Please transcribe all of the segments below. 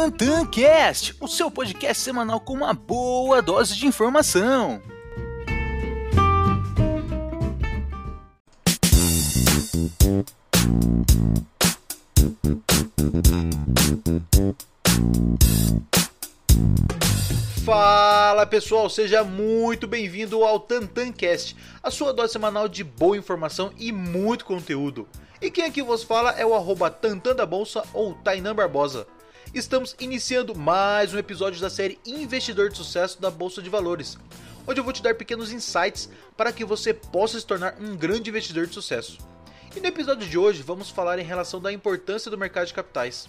TantanCast, o seu podcast semanal com uma boa dose de informação. Fala pessoal, seja muito bem-vindo ao TantanCast, a sua dose semanal de boa informação e muito conteúdo. E quem aqui vos fala é o arroba Tantan da Bolsa ou Tainan Barbosa. Estamos iniciando mais um episódio da série Investidor de Sucesso da Bolsa de Valores, onde eu vou te dar pequenos insights para que você possa se tornar um grande investidor de sucesso. E no episódio de hoje vamos falar em relação da importância do mercado de capitais.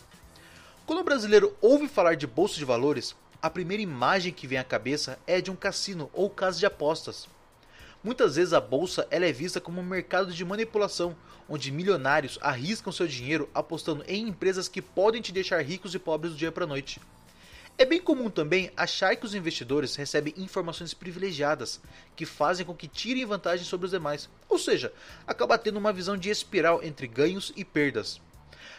Quando o brasileiro ouve falar de bolsa de valores, a primeira imagem que vem à cabeça é de um cassino ou casa de apostas. Muitas vezes a bolsa ela é vista como um mercado de manipulação, onde milionários arriscam seu dinheiro apostando em empresas que podem te deixar ricos e pobres do dia para noite. É bem comum também achar que os investidores recebem informações privilegiadas, que fazem com que tirem vantagem sobre os demais, ou seja, acaba tendo uma visão de espiral entre ganhos e perdas.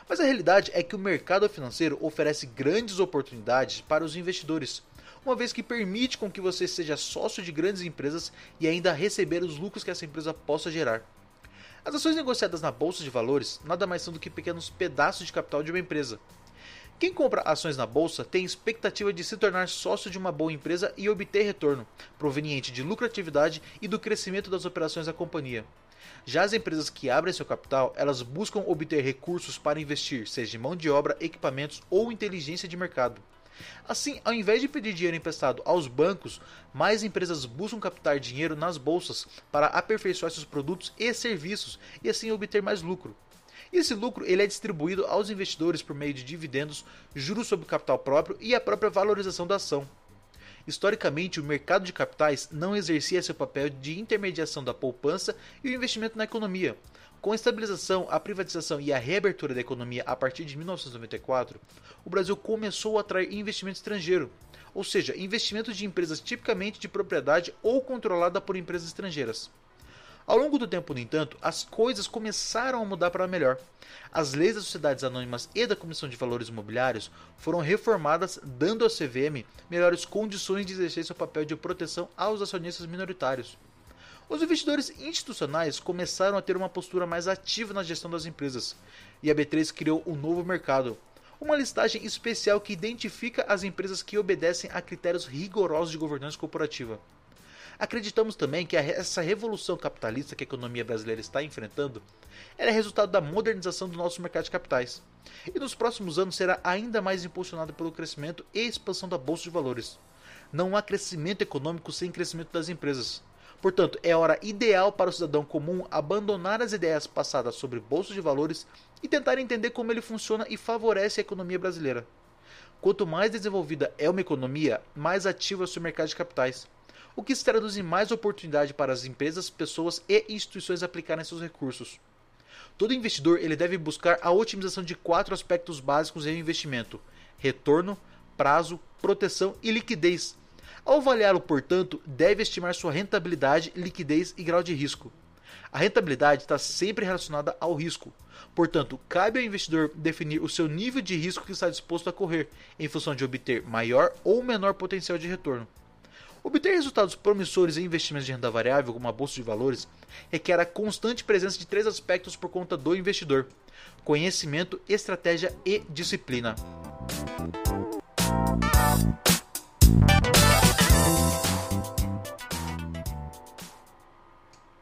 Mas a realidade é que o mercado financeiro oferece grandes oportunidades para os investidores, uma vez que permite com que você seja sócio de grandes empresas e ainda receber os lucros que essa empresa possa gerar. As ações negociadas na bolsa de valores nada mais são do que pequenos pedaços de capital de uma empresa. Quem compra ações na bolsa tem expectativa de se tornar sócio de uma boa empresa e obter retorno, proveniente de lucratividade e do crescimento das operações da companhia. Já as empresas que abrem seu capital, elas buscam obter recursos para investir, seja em mão de obra, equipamentos ou inteligência de mercado. Assim, ao invés de pedir dinheiro emprestado aos bancos, mais empresas buscam captar dinheiro nas bolsas para aperfeiçoar seus produtos e serviços e assim obter mais lucro. Esse lucro ele é distribuído aos investidores por meio de dividendos, juros sobre capital próprio e a própria valorização da ação. Historicamente, o mercado de capitais não exercia seu papel de intermediação da poupança e o investimento na economia. Com a estabilização, a privatização e a reabertura da economia a partir de 1994, o Brasil começou a atrair investimento estrangeiro, ou seja, investimentos de empresas tipicamente de propriedade ou controlada por empresas estrangeiras. Ao longo do tempo, no entanto, as coisas começaram a mudar para melhor. As leis das sociedades anônimas e da Comissão de Valores Imobiliários foram reformadas, dando à CVM melhores condições de exercer seu papel de proteção aos acionistas minoritários. Os investidores institucionais começaram a ter uma postura mais ativa na gestão das empresas, e a B3 criou um novo mercado, uma listagem especial que identifica as empresas que obedecem a critérios rigorosos de governança corporativa. Acreditamos também que essa revolução capitalista que a economia brasileira está enfrentando é resultado da modernização do nosso mercado de capitais. E nos próximos anos será ainda mais impulsionada pelo crescimento e expansão da bolsa de valores. Não há crescimento econômico sem crescimento das empresas. Portanto, é hora ideal para o cidadão comum abandonar as ideias passadas sobre bolsa de valores e tentar entender como ele funciona e favorece a economia brasileira. Quanto mais desenvolvida é uma economia, mais ativo é o seu mercado de capitais o que se traduz em mais oportunidade para as empresas, pessoas e instituições aplicarem seus recursos. Todo investidor ele deve buscar a otimização de quatro aspectos básicos em investimento: retorno, prazo, proteção e liquidez. Ao avaliá-lo, portanto, deve estimar sua rentabilidade, liquidez e grau de risco. A rentabilidade está sempre relacionada ao risco. Portanto, cabe ao investidor definir o seu nível de risco que está disposto a correr, em função de obter maior ou menor potencial de retorno. Obter resultados promissores em investimentos de renda variável, como a bolsa de valores, requer a constante presença de três aspectos por conta do investidor: conhecimento, estratégia e disciplina.